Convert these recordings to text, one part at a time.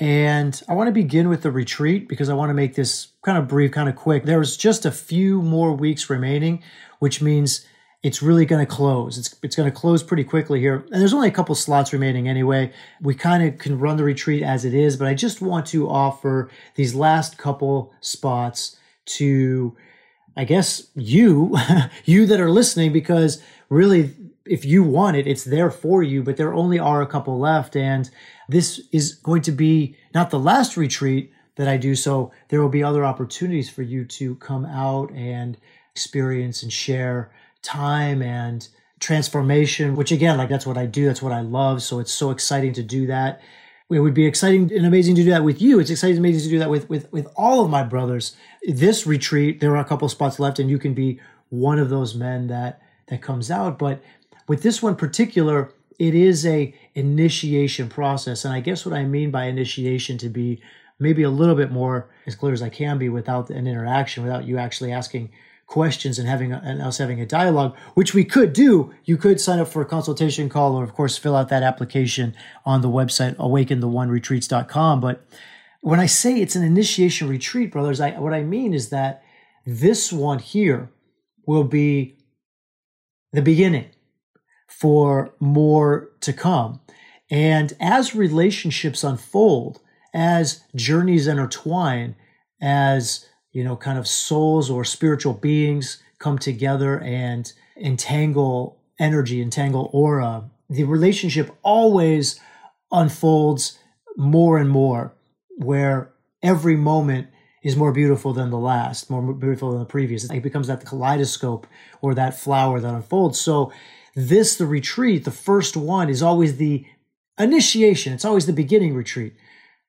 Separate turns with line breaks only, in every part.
And I want to begin with the retreat because I want to make this kind of brief, kind of quick. There's just a few more weeks remaining, which means it's really going to close. It's, it's going to close pretty quickly here. And there's only a couple slots remaining anyway. We kind of can run the retreat as it is, but I just want to offer these last couple spots to, I guess, you, you that are listening, because really, if you want it, it's there for you, but there only are a couple left. And this is going to be not the last retreat that I do. So there will be other opportunities for you to come out and experience and share time and transformation, which again, like that's what I do. That's what I love. So it's so exciting to do that. It would be exciting and amazing to do that with you. It's exciting and amazing to do that with, with, with all of my brothers. This retreat, there are a couple spots left and you can be one of those men that, that comes out. But with this one particular, it is a initiation process. And i guess what i mean by initiation to be maybe a little bit more as clear as i can be without an interaction without you actually asking questions and having and us having a dialogue which we could do. You could sign up for a consultation call or of course fill out that application on the website awakentheoneretreats.com but when i say it's an initiation retreat brothers I, what i mean is that this one here will be the beginning for more to come. And as relationships unfold, as journeys intertwine, as, you know, kind of souls or spiritual beings come together and entangle energy, entangle aura, the relationship always unfolds more and more, where every moment is more beautiful than the last, more beautiful than the previous. It becomes that kaleidoscope or that flower that unfolds. So this, the retreat, the first one is always the initiation. It's always the beginning retreat,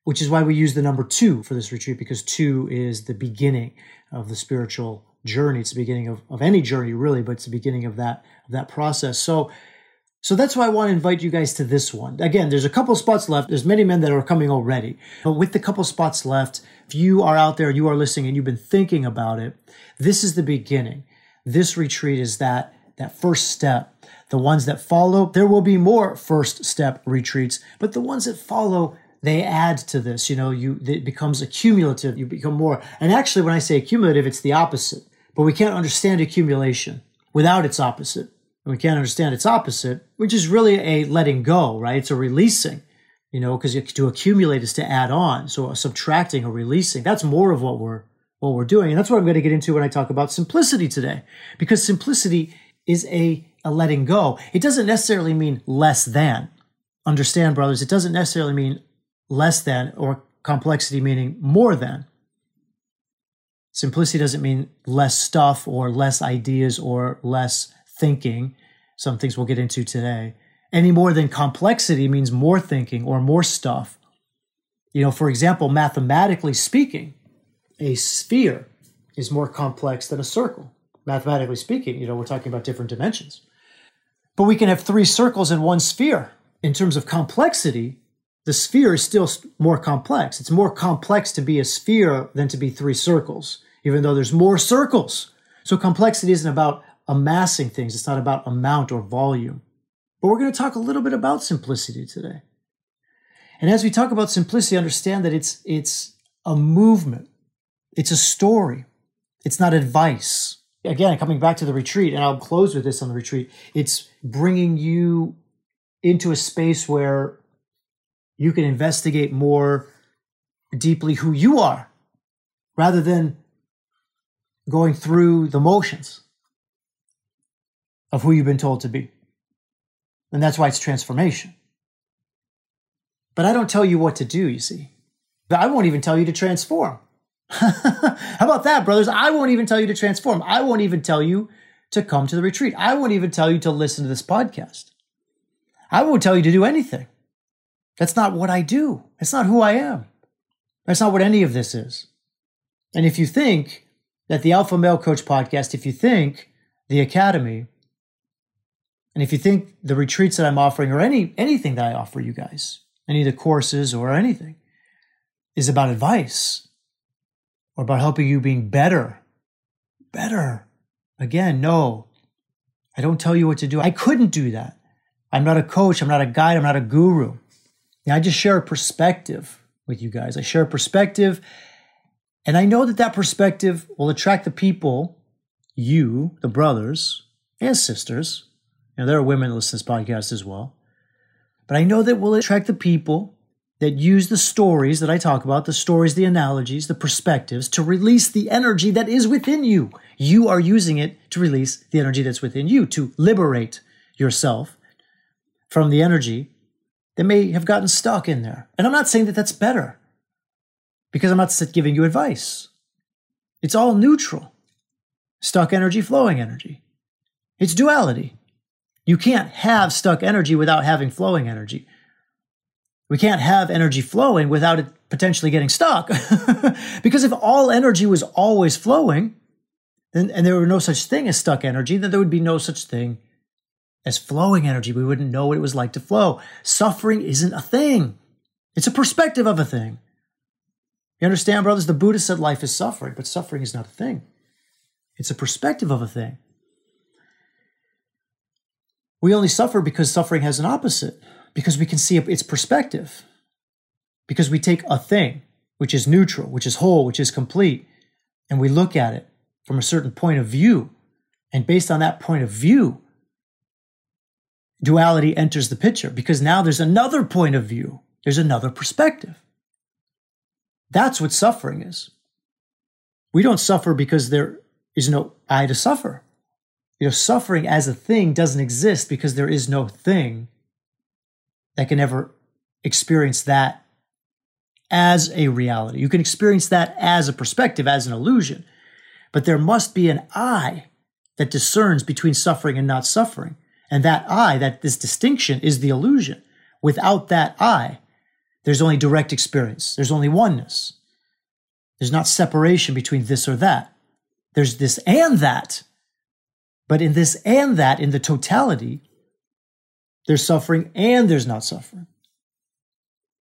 which is why we use the number two for this retreat because two is the beginning of the spiritual journey. It's the beginning of, of any journey really, but it's the beginning of that, of that process. So, so that's why I want to invite you guys to this one. Again, there's a couple spots left. There's many men that are coming already, but with the couple spots left, if you are out there, you are listening and you've been thinking about it, this is the beginning. This retreat is that, that first step the ones that follow, there will be more first step retreats, but the ones that follow, they add to this. You know, you it becomes accumulative. You become more. And actually, when I say accumulative, it's the opposite. But we can't understand accumulation without its opposite. And we can't understand its opposite, which is really a letting go, right? It's a releasing, you know, because to accumulate is to add on. So uh, subtracting or releasing, that's more of what we're what we're doing. And that's what I'm going to get into when I talk about simplicity today. Because simplicity is a a letting go. It doesn't necessarily mean less than. Understand, brothers, it doesn't necessarily mean less than or complexity meaning more than. Simplicity doesn't mean less stuff or less ideas or less thinking. Some things we'll get into today. Any more than complexity means more thinking or more stuff. You know, for example, mathematically speaking, a sphere is more complex than a circle. Mathematically speaking, you know, we're talking about different dimensions. But we can have three circles in one sphere. In terms of complexity, the sphere is still more complex. It's more complex to be a sphere than to be three circles, even though there's more circles. So complexity isn't about amassing things. It's not about amount or volume. But we're going to talk a little bit about simplicity today. And as we talk about simplicity, understand that it's, it's a movement. It's a story. It's not advice again, coming back to the retreat, and I'll close with this on the retreat, it's bringing you into a space where you can investigate more deeply who you are rather than going through the motions of who you've been told to be. And that's why it's transformation. But I don't tell you what to do, you see. I won't even tell you to transform. How about that, brothers? I won't even tell you to transform. I won't even tell you to come to the retreat. I won't even tell you to listen to this podcast. I won't tell you to do anything. That's not what I do. That's not who I am. That's not what any of this is. And if you think that the Alpha Male Coach podcast, if you think the Academy, and if you think the retreats that I'm offering or any anything that I offer you guys, any of the courses or anything, is about advice or about helping you being better, better. Again, no, I don't tell you what to do. I couldn't do that. I'm not a coach. I'm not a guide. I'm not a guru. I just share a perspective with you guys. I share a perspective, and I know that that perspective will attract the people, you, the brothers and sisters. Now, there are women that listen to this podcast as well. But I know that will attract the people that use the stories that I talk about, the stories, the analogies, the perspectives to release the energy that is within you. You are using it to release the energy that's within you, to liberate yourself from the energy that may have gotten stuck in there. And I'm not saying that that's better because I'm not giving you advice. It's all neutral stuck energy, flowing energy. It's duality. You can't have stuck energy without having flowing energy. We can't have energy flowing without it potentially getting stuck. because if all energy was always flowing, then, and there were no such thing as stuck energy, then there would be no such thing as flowing energy. We wouldn't know what it was like to flow. Suffering isn't a thing, it's a perspective of a thing. You understand, brothers? The Buddha said life is suffering, but suffering is not a thing, it's a perspective of a thing. We only suffer because suffering has an opposite because we can see its perspective. Because we take a thing, which is neutral, which is whole, which is complete, and we look at it from a certain point of view. And based on that point of view, duality enters the picture because now there's another point of view, there's another perspective. That's what suffering is. We don't suffer because there is no I to suffer. You know, suffering as a thing doesn't exist because there is no thing that can ever experience that as a reality. You can experience that as a perspective, as an illusion. But there must be an I that discerns between suffering and not suffering. And that I, that this distinction is the illusion. Without that I, there's only direct experience. There's only oneness. There's not separation between this or that. There's this and that. But in this and that, in the totality, there's suffering and there's not suffering.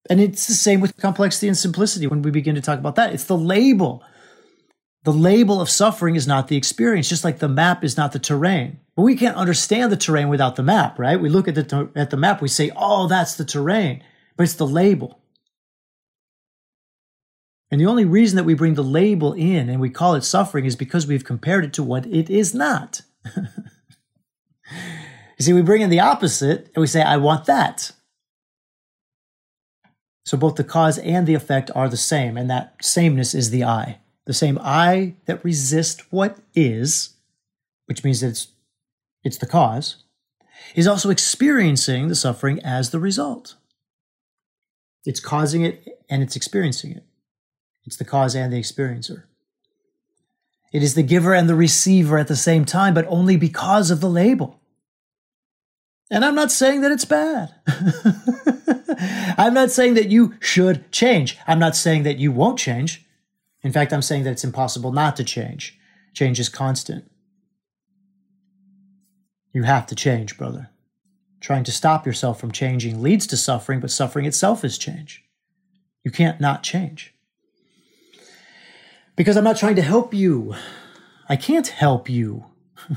And it's the same with complexity and simplicity when we begin to talk about that. It's the label. The label of suffering is not the experience, just like the map is not the terrain. But we can't understand the terrain without the map, right? We look at the, at the map, we say, oh, that's the terrain, but it's the label. And the only reason that we bring the label in and we call it suffering is because we've compared it to what it is not. You see, we bring in the opposite and we say, I want that. So both the cause and the effect are the same, and that sameness is the I. The same I that resists what is, which means that it's, it's the cause, is also experiencing the suffering as the result. It's causing it and it's experiencing it. It's the cause and the experiencer. It is the giver and the receiver at the same time, but only because of the label. And I'm not saying that it's bad. I'm not saying that you should change. I'm not saying that you won't change. In fact, I'm saying that it's impossible not to change. Change is constant. You have to change, brother. Trying to stop yourself from changing leads to suffering, but suffering itself is change. You can't not change. Because I'm not trying to help you. I can't help you.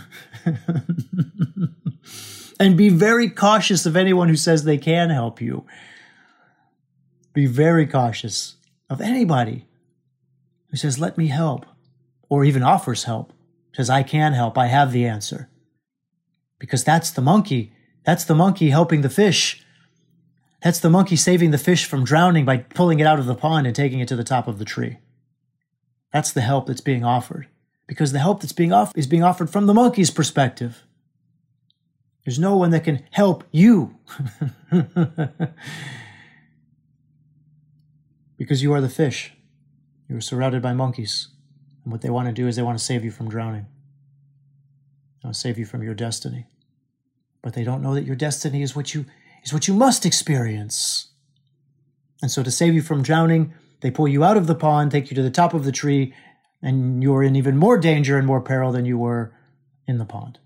And be very cautious of anyone who says they can help you. Be very cautious of anybody who says, let me help, or even offers help, says, I can help, I have the answer. Because that's the monkey. That's the monkey helping the fish. That's the monkey saving the fish from drowning by pulling it out of the pond and taking it to the top of the tree. That's the help that's being offered. Because the help that's being offered is being offered from the monkey's perspective. There's no one that can help you. because you are the fish. You are surrounded by monkeys. And what they want to do is they want to save you from drowning. They want to save you from your destiny. But they don't know that your destiny is what you is what you must experience. And so to save you from drowning, they pull you out of the pond, take you to the top of the tree, and you're in even more danger and more peril than you were in the pond.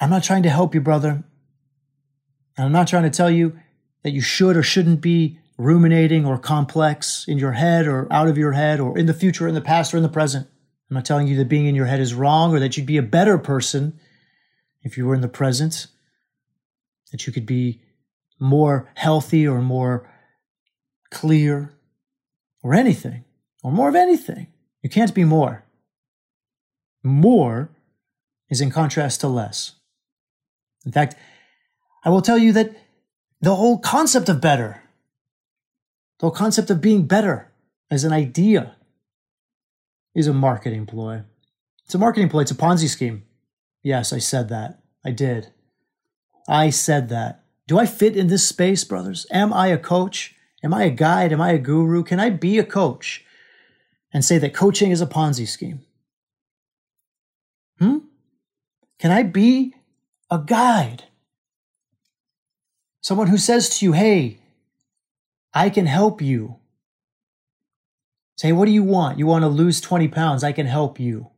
I'm not trying to help you, brother. And I'm not trying to tell you that you should or shouldn't be ruminating or complex in your head or out of your head or in the future, in the past, or in the present. I'm not telling you that being in your head is wrong or that you'd be a better person if you were in the present, that you could be more healthy or more clear or anything or more of anything. You can't be more. More is in contrast to less. In fact, I will tell you that the whole concept of better, the whole concept of being better as an idea is a marketing ploy. It's a marketing ploy, it's a Ponzi scheme. Yes, I said that. I did. I said that. Do I fit in this space, brothers? Am I a coach? Am I a guide? Am I a guru? Can I be a coach and say that coaching is a Ponzi scheme? Hmm? Can I be a guide? Someone who says to you, hey, I can help you. Say, what do you want? You want to lose 20 pounds? I can help you.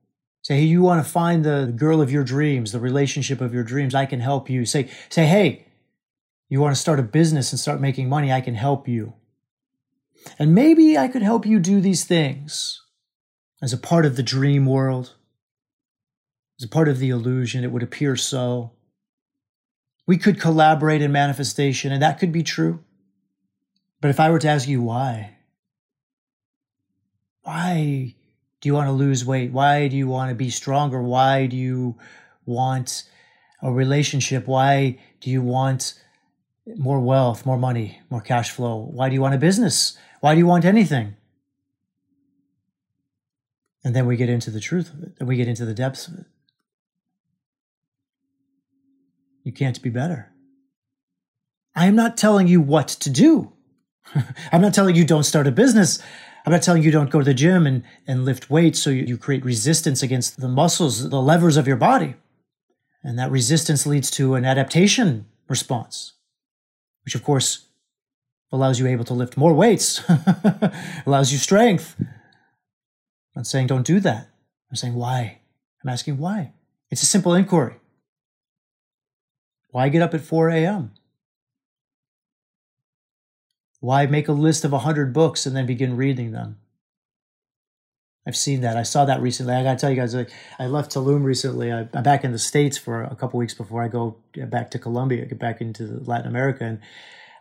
Say, hey, you want to find the girl of your dreams, the relationship of your dreams? I can help you. Say, say, hey, you want to start a business and start making money? I can help you. And maybe I could help you do these things as a part of the dream world, as a part of the illusion. It would appear so. We could collaborate in manifestation, and that could be true. But if I were to ask you why, why do you want to lose weight? Why do you want to be stronger? Why do you want a relationship? Why do you want more wealth, more money, more cash flow? Why do you want a business? Why do you want anything? And then we get into the truth of it, and we get into the depths of it. You can't be better. I am not telling you what to do. I'm not telling you don't start a business. I'm not telling you don't go to the gym and, and lift weights so you, you create resistance against the muscles, the levers of your body. And that resistance leads to an adaptation response, which of course allows you able to lift more weights, allows you strength. I'm saying don't do that. I'm saying why. I'm asking why. It's a simple inquiry. Why get up at 4 a.m.? Why make a list of 100 books and then begin reading them? I've seen that. I saw that recently. I got to tell you guys, I left Tulum recently. I, am back in the States for a couple weeks before I go back to Colombia, get back into Latin America. And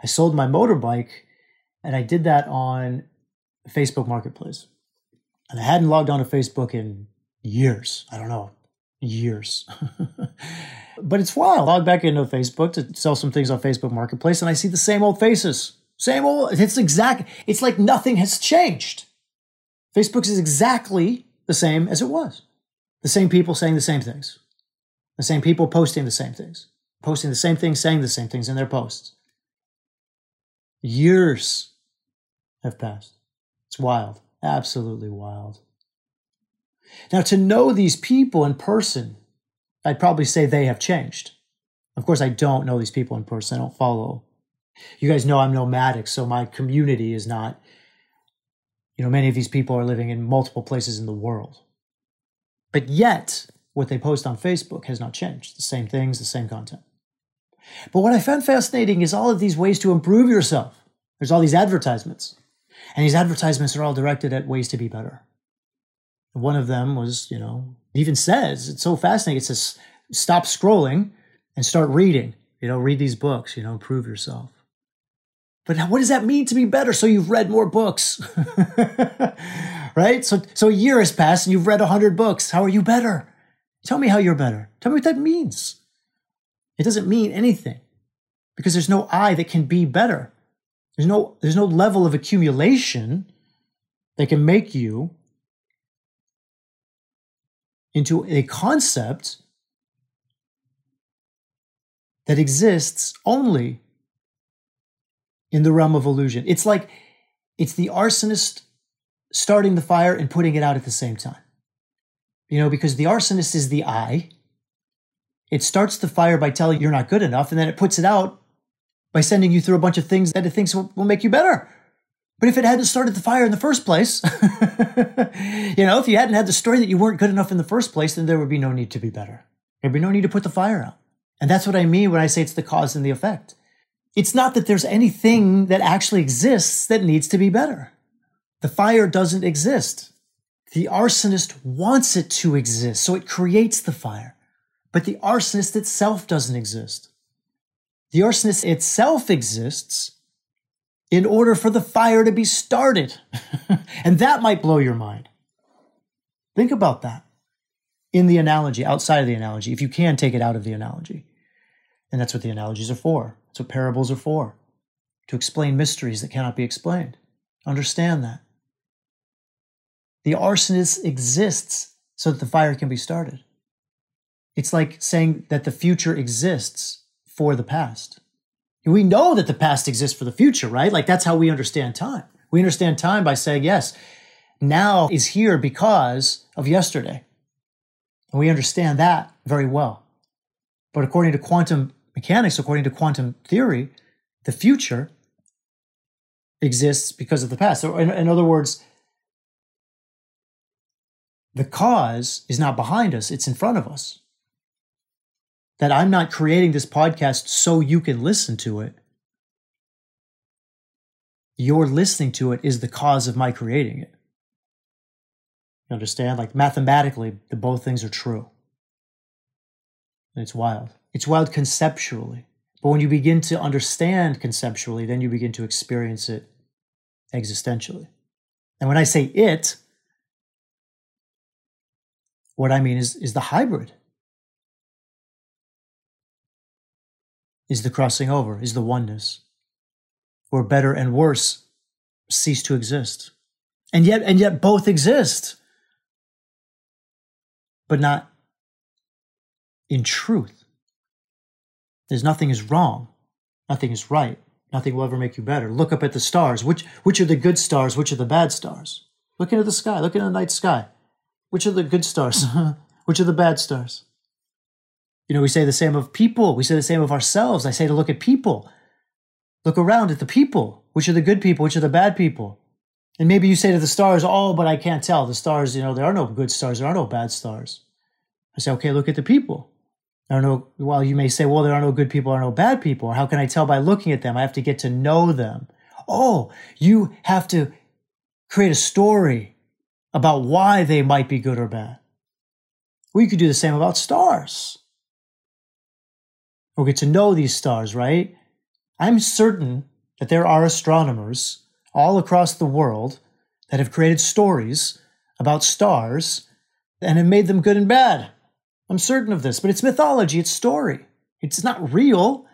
I sold my motorbike and I did that on Facebook Marketplace. And I hadn't logged on to Facebook in years. I don't know, years. but it's wild. Log back into Facebook to sell some things on Facebook Marketplace and I see the same old faces same old. It's exact. It's like nothing has changed. Facebook is exactly the same as it was. The same people saying the same things. The same people posting the same things. Posting the same things, saying the same things in their posts. Years have passed. It's wild. Absolutely wild. Now, to know these people in person, I'd probably say they have changed. Of course, I don't know these people in person. I don't follow you guys know I'm nomadic, so my community is not, you know, many of these people are living in multiple places in the world. But yet, what they post on Facebook has not changed. The same things, the same content. But what I found fascinating is all of these ways to improve yourself. There's all these advertisements. And these advertisements are all directed at ways to be better. One of them was, you know, even says, it's so fascinating. It says, stop scrolling and start reading. You know, read these books, you know, improve yourself. But what does that mean to be better? So you've read more books, right? So, so a year has passed and you've read 100 books. How are you better? Tell me how you're better. Tell me what that means. It doesn't mean anything because there's no I that can be better. There's no, there's no level of accumulation that can make you into a concept that exists only in the realm of illusion. It's like it's the arsonist starting the fire and putting it out at the same time. You know, because the arsonist is the I. It starts the fire by telling you you're not good enough, and then it puts it out by sending you through a bunch of things that it thinks will, will make you better. But if it hadn't started the fire in the first place, you know, if you hadn't had the story that you weren't good enough in the first place, then there would be no need to be better. There'd be no need to put the fire out. And that's what I mean when I say it's the cause and the effect. It's not that there's anything that actually exists that needs to be better. The fire doesn't exist. The arsonist wants it to exist, so it creates the fire. But the arsonist itself doesn't exist. The arsonist itself exists in order for the fire to be started. and that might blow your mind. Think about that in the analogy, outside of the analogy, if you can take it out of the analogy. And that's what the analogies are for. That's what parables are for to explain mysteries that cannot be explained. Understand that. The arsonist exists so that the fire can be started. It's like saying that the future exists for the past. We know that the past exists for the future, right? Like that's how we understand time. We understand time by saying, yes, now is here because of yesterday. And we understand that very well. But according to quantum mechanics, according to quantum theory, the future exists because of the past. So, in, in other words, the cause is not behind us, it's in front of us. That I'm not creating this podcast so you can listen to it. Your listening to it is the cause of my creating it. You understand? Like mathematically, the both things are true. And it's wild. It's wild conceptually. But when you begin to understand conceptually, then you begin to experience it existentially. And when I say it, what I mean is, is the hybrid, is the crossing over, is the oneness, where better and worse cease to exist. And yet, and yet both exist, but not in truth. There's nothing is wrong, nothing is right, nothing will ever make you better. Look up at the stars. Which which are the good stars? Which are the bad stars? Look into the sky. Look into the night sky. Which are the good stars? which are the bad stars? You know, we say the same of people. We say the same of ourselves. I say to look at people. Look around at the people. Which are the good people? Which are the bad people? And maybe you say to the stars, oh, but I can't tell. The stars, you know, there are no good stars. There are no bad stars. I say, okay, look at the people. I don't know. Well, you may say, well, there are no good people, there are no bad people. Or how can I tell by looking at them? I have to get to know them. Oh, you have to create a story about why they might be good or bad. Well, you could do the same about stars. We'll get to know these stars, right? I'm certain that there are astronomers all across the world that have created stories about stars and have made them good and bad. I'm certain of this, but it's mythology, it's story. It's not real.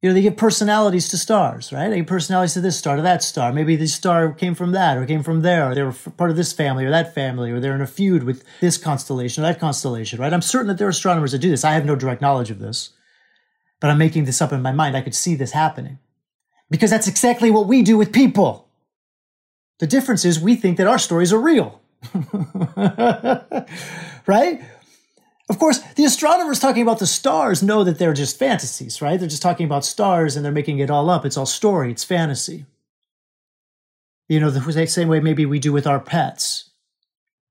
You know, they give personalities to stars, right? They give personalities to this star, to that star. Maybe this star came from that or came from there, or they were part of this family or that family, or they're in a feud with this constellation or that constellation, right? I'm certain that there are astronomers that do this. I have no direct knowledge of this, but I'm making this up in my mind. I could see this happening because that's exactly what we do with people. The difference is we think that our stories are real, right? Of course, the astronomers talking about the stars know that they're just fantasies, right? They're just talking about stars and they're making it all up. It's all story, it's fantasy. You know, the same way maybe we do with our pets.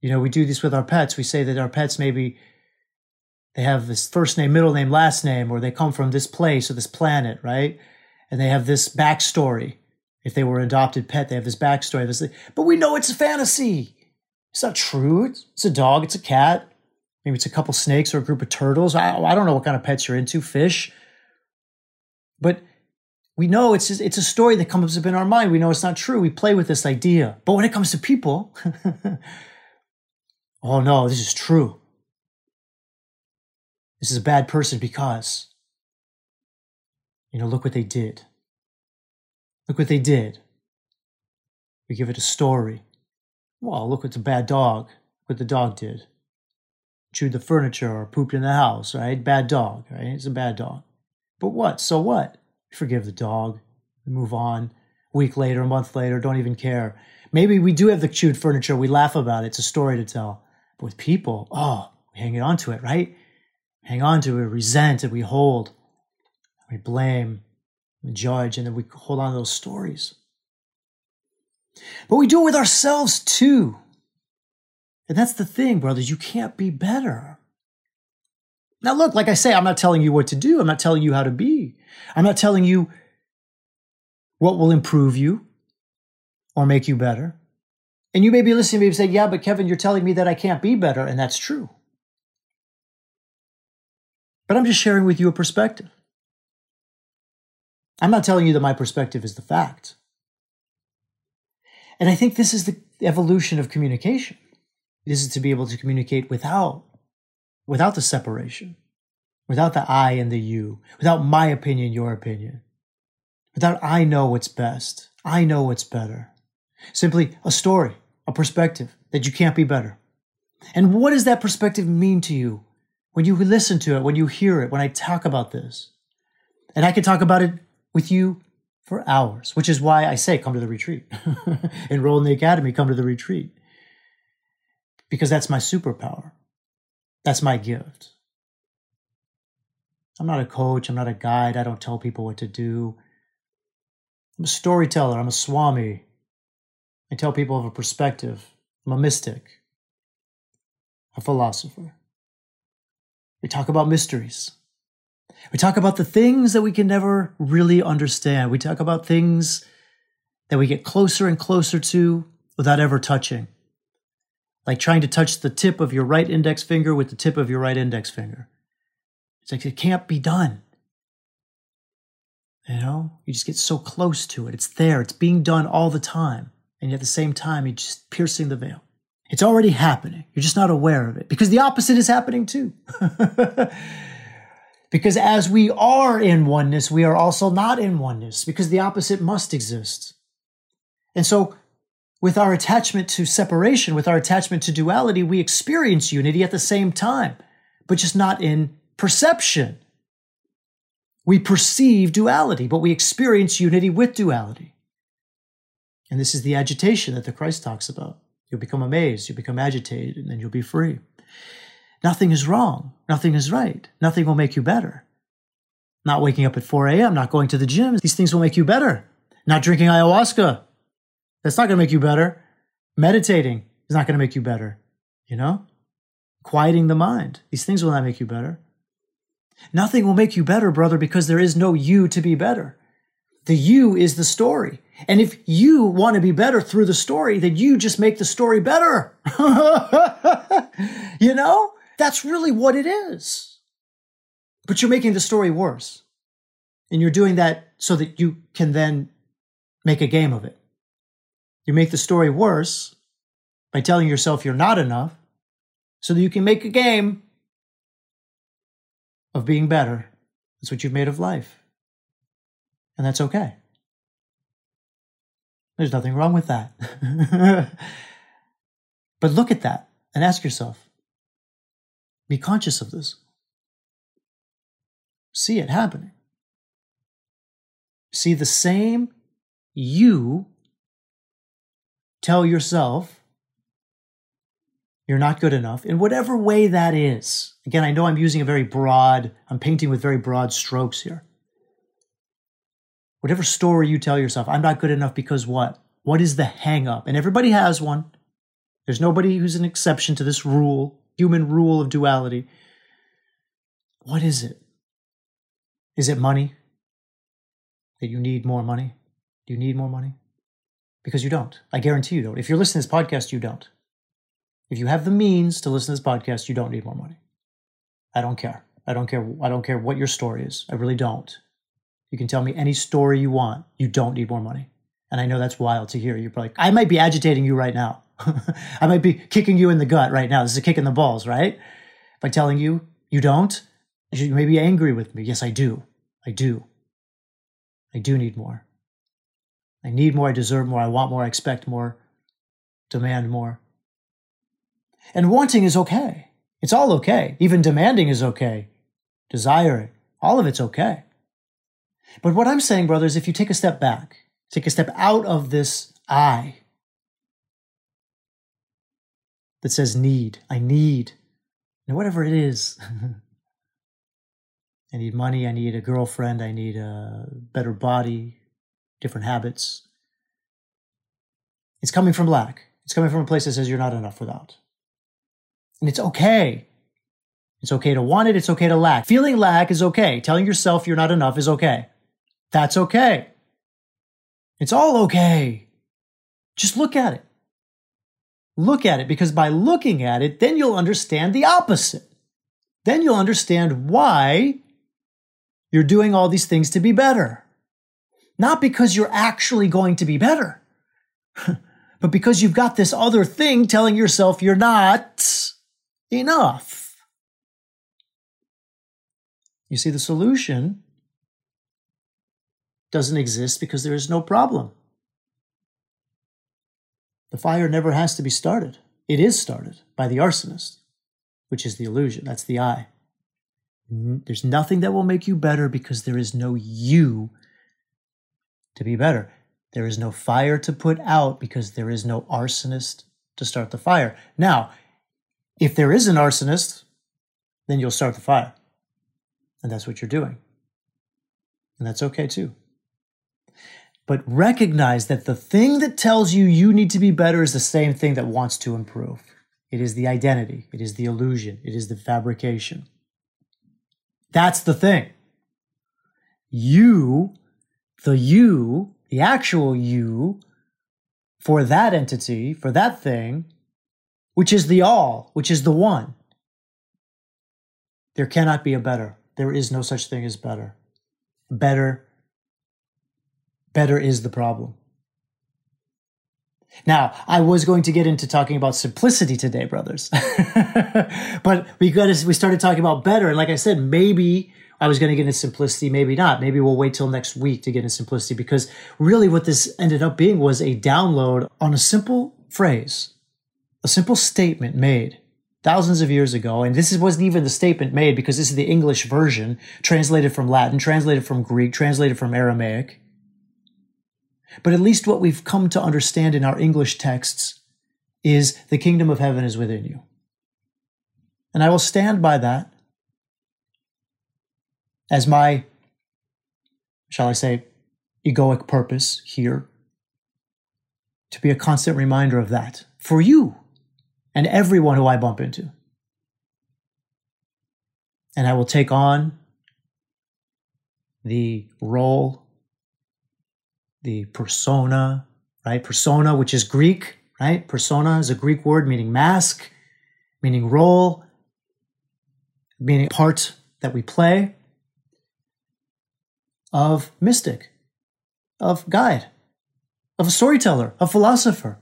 You know, we do this with our pets. We say that our pets maybe they have this first name, middle name, last name, or they come from this place or this planet, right? And they have this backstory. If they were an adopted pet, they have this backstory. This, but we know it's a fantasy. It's not true. It's a dog. It's a cat. Maybe it's a couple snakes or a group of turtles. I, I don't know what kind of pets you're into, fish. But we know it's just, it's a story that comes up in our mind. We know it's not true. We play with this idea. But when it comes to people, oh no, this is true. This is a bad person because, you know, look what they did. Look what they did. We give it a story. Well, look what the bad dog, what the dog did chewed the furniture or pooped in the house, right? Bad dog, right? It's a bad dog. But what? So what? Forgive the dog, We move on. A week later, a month later, don't even care. Maybe we do have the chewed furniture, we laugh about it, it's a story to tell. But with people, oh, we hang on to it, right? Hang on to it, resent it, we hold, we blame, we judge, and then we hold on to those stories. But we do it with ourselves too. And that's the thing, brothers. You can't be better. Now, look, like I say, I'm not telling you what to do. I'm not telling you how to be. I'm not telling you what will improve you or make you better. And you may be listening to me and say, Yeah, but Kevin, you're telling me that I can't be better. And that's true. But I'm just sharing with you a perspective. I'm not telling you that my perspective is the fact. And I think this is the evolution of communication. This is to be able to communicate without, without the separation, without the I and the you, without my opinion, your opinion, without I know what's best, I know what's better. Simply a story, a perspective that you can't be better. And what does that perspective mean to you when you listen to it, when you hear it, when I talk about this? And I can talk about it with you for hours, which is why I say come to the retreat. Enroll in the academy, come to the retreat. Because that's my superpower. That's my gift. I'm not a coach, I'm not a guide, I don't tell people what to do. I'm a storyteller, I'm a swami. I tell people of a perspective. I'm a mystic, a philosopher. We talk about mysteries. We talk about the things that we can never really understand. We talk about things that we get closer and closer to without ever touching. Like trying to touch the tip of your right index finger with the tip of your right index finger. It's like it can't be done. You know, you just get so close to it. It's there, it's being done all the time. And at the same time, you're just piercing the veil. It's already happening. You're just not aware of it because the opposite is happening too. because as we are in oneness, we are also not in oneness because the opposite must exist. And so, with our attachment to separation, with our attachment to duality, we experience unity at the same time, but just not in perception. We perceive duality, but we experience unity with duality. And this is the agitation that the Christ talks about. You'll become amazed, you'll become agitated, and then you'll be free. Nothing is wrong. Nothing is right. Nothing will make you better. Not waking up at 4 a.m., not going to the gym. These things will make you better. Not drinking ayahuasca. That's not going to make you better. Meditating is not going to make you better. You know? Quieting the mind. These things will not make you better. Nothing will make you better, brother, because there is no you to be better. The you is the story. And if you want to be better through the story, then you just make the story better. you know? That's really what it is. But you're making the story worse. And you're doing that so that you can then make a game of it. You make the story worse by telling yourself you're not enough so that you can make a game of being better. That's what you've made of life. And that's okay. There's nothing wrong with that. but look at that and ask yourself be conscious of this. See it happening. See the same you tell yourself you're not good enough in whatever way that is. Again, I know I'm using a very broad, I'm painting with very broad strokes here. Whatever story you tell yourself, I'm not good enough because what? What is the hang up? And everybody has one. There's nobody who's an exception to this rule human rule of duality. What is it? Is it money? That you need more money? Do you need more money? Because you don't. I guarantee you don't. If you're listening to this podcast, you don't. If you have the means to listen to this podcast, you don't need more money. I don't care. I don't care. I don't care what your story is. I really don't. You can tell me any story you want. You don't need more money. And I know that's wild to hear. You're probably, I might be agitating you right now. I might be kicking you in the gut right now. This is a kick in the balls, right? By telling you you don't, you may be angry with me. Yes, I do. I do. I do need more. I need more. I deserve more. I want more. I expect more. Demand more. And wanting is okay. It's all okay. Even demanding is okay. Desiring, all of it's okay. But what I'm saying, brothers, if you take a step back, take a step out of this I, that says need. I need. And whatever it is. I need money. I need a girlfriend. I need a better body, different habits. It's coming from lack. It's coming from a place that says you're not enough without. And it's okay. It's okay to want it. It's okay to lack. Feeling lack is okay. Telling yourself you're not enough is okay. That's okay. It's all okay. Just look at it. Look at it because by looking at it, then you'll understand the opposite. Then you'll understand why you're doing all these things to be better. Not because you're actually going to be better, but because you've got this other thing telling yourself you're not enough. You see, the solution doesn't exist because there is no problem. The fire never has to be started. It is started by the arsonist, which is the illusion. That's the I. There's nothing that will make you better because there is no you to be better. There is no fire to put out because there is no arsonist to start the fire. Now, if there is an arsonist, then you'll start the fire. And that's what you're doing. And that's okay too. But recognize that the thing that tells you you need to be better is the same thing that wants to improve. It is the identity, it is the illusion, it is the fabrication. That's the thing. You, the you, the actual you, for that entity, for that thing, which is the all, which is the one. There cannot be a better. There is no such thing as better. Better, better is the problem. Now, I was going to get into talking about simplicity today, brothers. but we got we started talking about better. And like I said, maybe I was going to get into simplicity, maybe not. Maybe we'll wait till next week to get into simplicity because really what this ended up being was a download on a simple phrase, a simple statement made thousands of years ago. And this wasn't even the statement made because this is the English version, translated from Latin, translated from Greek, translated from Aramaic. But at least what we've come to understand in our English texts is the kingdom of heaven is within you. And I will stand by that as my, shall I say, egoic purpose here to be a constant reminder of that for you and everyone who I bump into. And I will take on the role the persona, right? Persona, which is Greek, right? Persona is a Greek word meaning mask, meaning role, meaning part that we play of mystic, of guide, of a storyteller, a philosopher,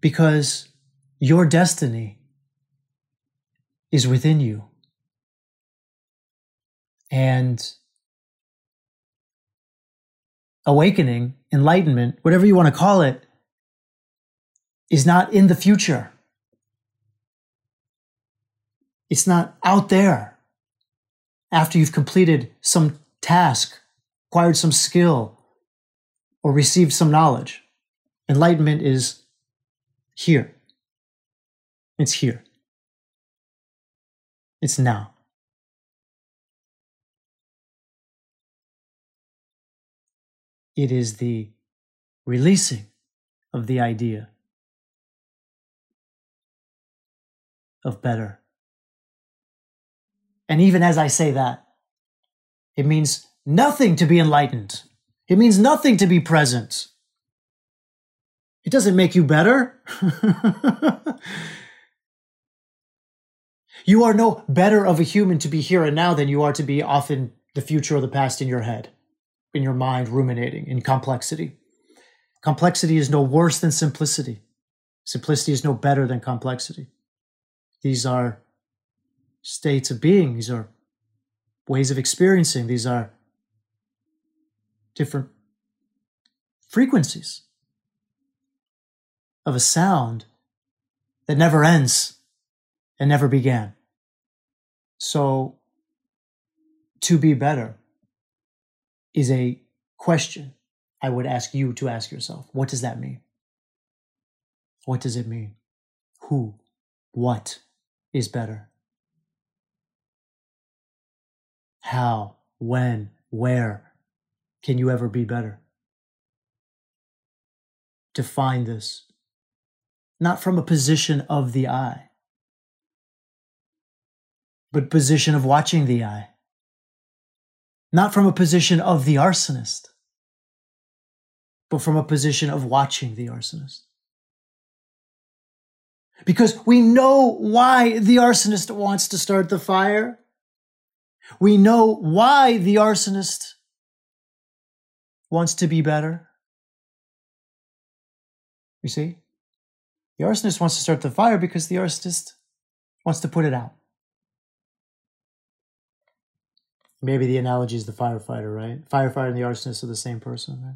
because your destiny is within you. And awakening, enlightenment, whatever you want to call it, is not in the future. It's not out there after you've completed some task, acquired some skill, or received some knowledge. Enlightenment is here. It's here. It's now. It is the releasing of the idea of better. And even as I say that, it means nothing to be enlightened. It means nothing to be present. It doesn't make you better. you are no better of a human to be here and now than you are to be off in the future or the past in your head in your mind ruminating in complexity. Complexity is no worse than simplicity. Simplicity is no better than complexity. These are states of being, these are ways of experiencing, these are different frequencies of a sound that never ends and never began. So, to be better is a question I would ask you to ask yourself. What does that mean? What does it mean? Who, what is better? How, when, where can you ever be better? Define this not from a position of the I, but position of watching the I. Not from a position of the arsonist, but from a position of watching the arsonist. Because we know why the arsonist wants to start the fire. We know why the arsonist wants to be better. You see? The arsonist wants to start the fire because the arsonist wants to put it out. Maybe the analogy is the firefighter, right? Firefighter and the arsonist are the same person, right?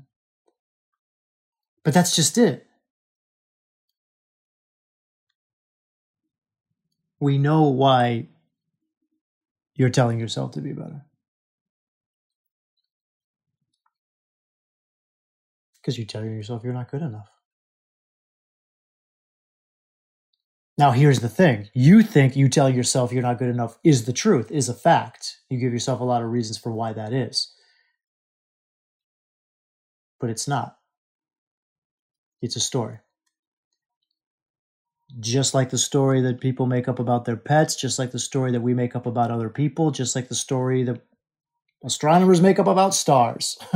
But that's just it. We know why you're telling yourself to be better. Because you're telling yourself you're not good enough. Now, here's the thing you think you tell yourself you're not good enough is the truth, is a fact. You give yourself a lot of reasons for why that is. But it's not, it's a story. Just like the story that people make up about their pets, just like the story that we make up about other people, just like the story that astronomers make up about stars.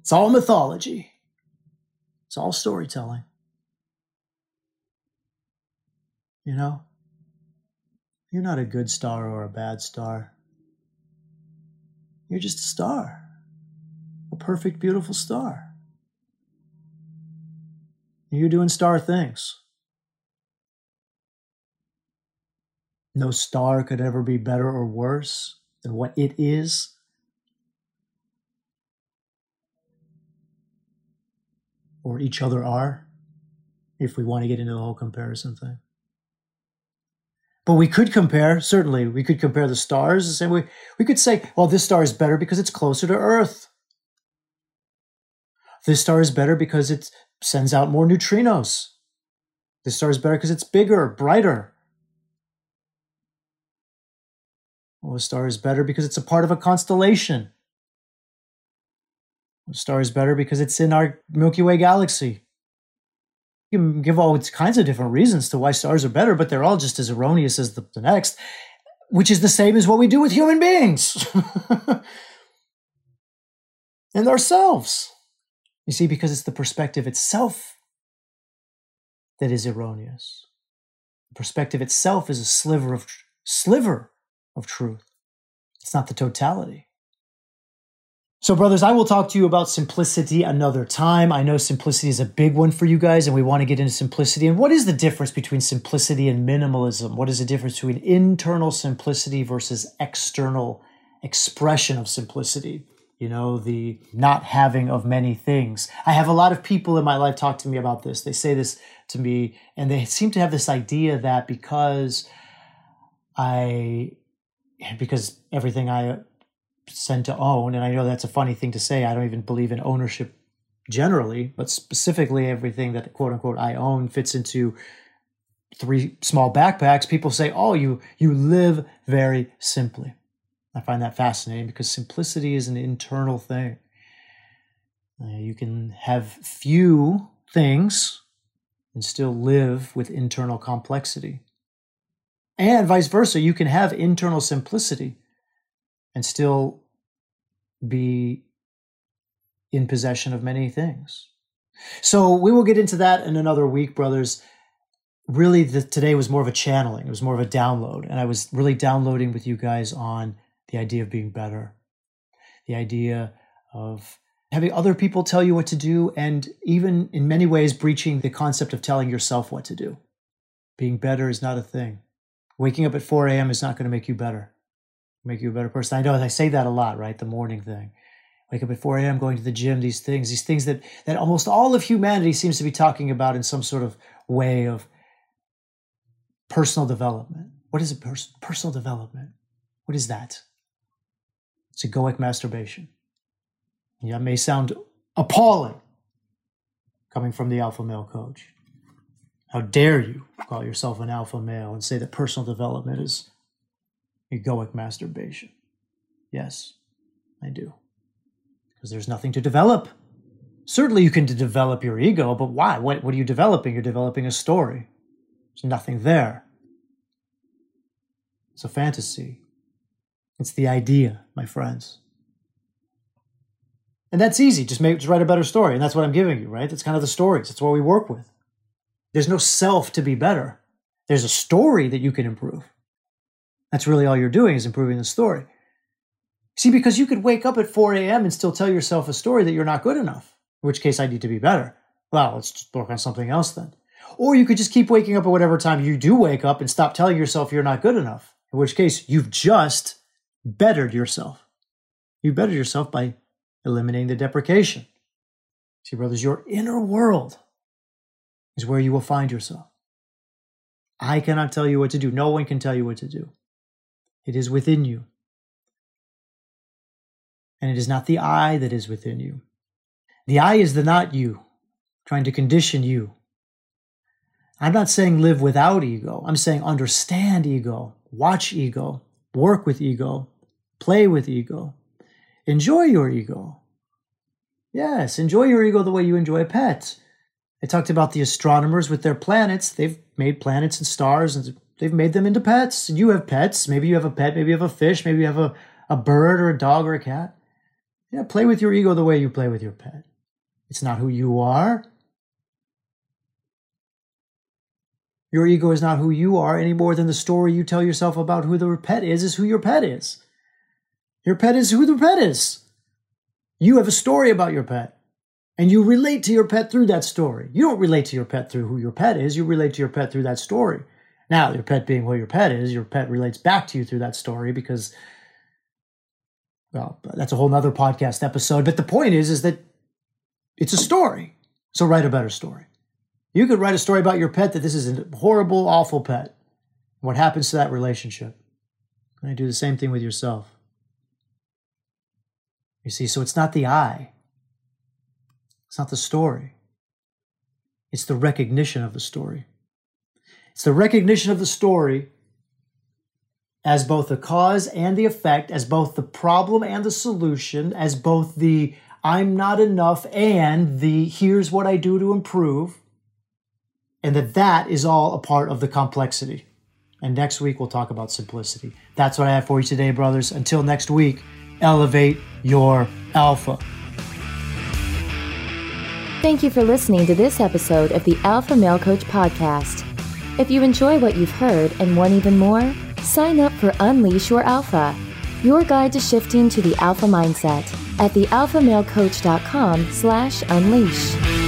it's all mythology, it's all storytelling. You know, you're not a good star or a bad star. You're just a star, a perfect, beautiful star. You're doing star things. No star could ever be better or worse than what it is. Or each other are, if we want to get into the whole comparison thing. But we could compare, certainly, we could compare the stars the same way. We could say, well, this star is better because it's closer to Earth. This star is better because it sends out more neutrinos. This star is better because it's bigger, brighter. Well, a star is better because it's a part of a constellation. A star is better because it's in our Milky Way galaxy. You can give all kinds of different reasons to why stars are better, but they're all just as erroneous as the, the next, which is the same as what we do with human beings and ourselves. You see, because it's the perspective itself that is erroneous. The perspective itself is a sliver of sliver of truth. It's not the totality. So, brothers, I will talk to you about simplicity another time. I know simplicity is a big one for you guys, and we want to get into simplicity. And what is the difference between simplicity and minimalism? What is the difference between internal simplicity versus external expression of simplicity? You know, the not having of many things. I have a lot of people in my life talk to me about this. They say this to me, and they seem to have this idea that because I, because everything I sent to own. And I know that's a funny thing to say. I don't even believe in ownership generally, but specifically everything that quote unquote I own fits into three small backpacks. People say, "Oh, you you live very simply." I find that fascinating because simplicity is an internal thing. Uh, you can have few things and still live with internal complexity. And vice versa, you can have internal simplicity and still be in possession of many things. So we will get into that in another week, brothers. Really, the, today was more of a channeling. It was more of a download. And I was really downloading with you guys on the idea of being better, the idea of having other people tell you what to do, and even in many ways, breaching the concept of telling yourself what to do. Being better is not a thing. Waking up at 4 a.m. is not going to make you better make you a better person. I know I say that a lot, right? The morning thing. Wake up at 4 a.m., going to the gym, these things, these things that, that almost all of humanity seems to be talking about in some sort of way of personal development. What is a pers- personal development? What is that? It's egoic masturbation. Yeah, may sound appalling coming from the alpha male coach. How dare you call yourself an alpha male and say that personal development is egoic masturbation. Yes, I do. Because there's nothing to develop. Certainly, you can develop your ego, but why? What, what are you developing? You're developing a story. There's nothing there. It's a fantasy. It's the idea, my friends. And that's easy. Just make just write a better story. And that's what I'm giving you, right? That's kind of the stories. That's what we work with. There's no self to be better. There's a story that you can improve. That's really all you're doing is improving the story. See, because you could wake up at 4 a.m. and still tell yourself a story that you're not good enough, in which case I need to be better. Well, let's just work on something else then. Or you could just keep waking up at whatever time you do wake up and stop telling yourself you're not good enough, in which case you've just bettered yourself. You bettered yourself by eliminating the deprecation. See, brothers, your inner world is where you will find yourself. I cannot tell you what to do. No one can tell you what to do. It is within you. And it is not the I that is within you. The I is the not you, trying to condition you. I'm not saying live without ego. I'm saying understand ego, watch ego, work with ego, play with ego, enjoy your ego. Yes, enjoy your ego the way you enjoy a pet. I talked about the astronomers with their planets. They've made planets and stars and they've made them into pets. You have pets. Maybe you have a pet. Maybe you have a fish. Maybe you have a, a bird or a dog or a cat. Yeah, play with your ego the way you play with your pet. It's not who you are. Your ego is not who you are any more than the story you tell yourself about who the pet is is who your pet is. Your pet is who the pet is. You have a story about your pet. And you relate to your pet through that story. You don't relate to your pet through who your pet is. You relate to your pet through that story. Now, your pet being what your pet is, your pet relates back to you through that story because, well, that's a whole nother podcast episode. But the point is, is that it's a story. So write a better story. You could write a story about your pet that this is a horrible, awful pet. What happens to that relationship? And I do the same thing with yourself. You see, so it's not the I, it's not the story, it's the recognition of the story. It's the recognition of the story as both the cause and the effect, as both the problem and the solution, as both the I'm not enough and the here's what I do to improve, and that that is all a part of the complexity. And next week we'll talk about simplicity. That's what I have for you today, brothers. Until next week elevate your alpha.
Thank you for listening to this episode of the Alpha Male Coach Podcast. If you enjoy what you've heard and want even more, sign up for Unleash Your Alpha, your guide to shifting to the alpha mindset at thealphamalecoach.com slash unleash.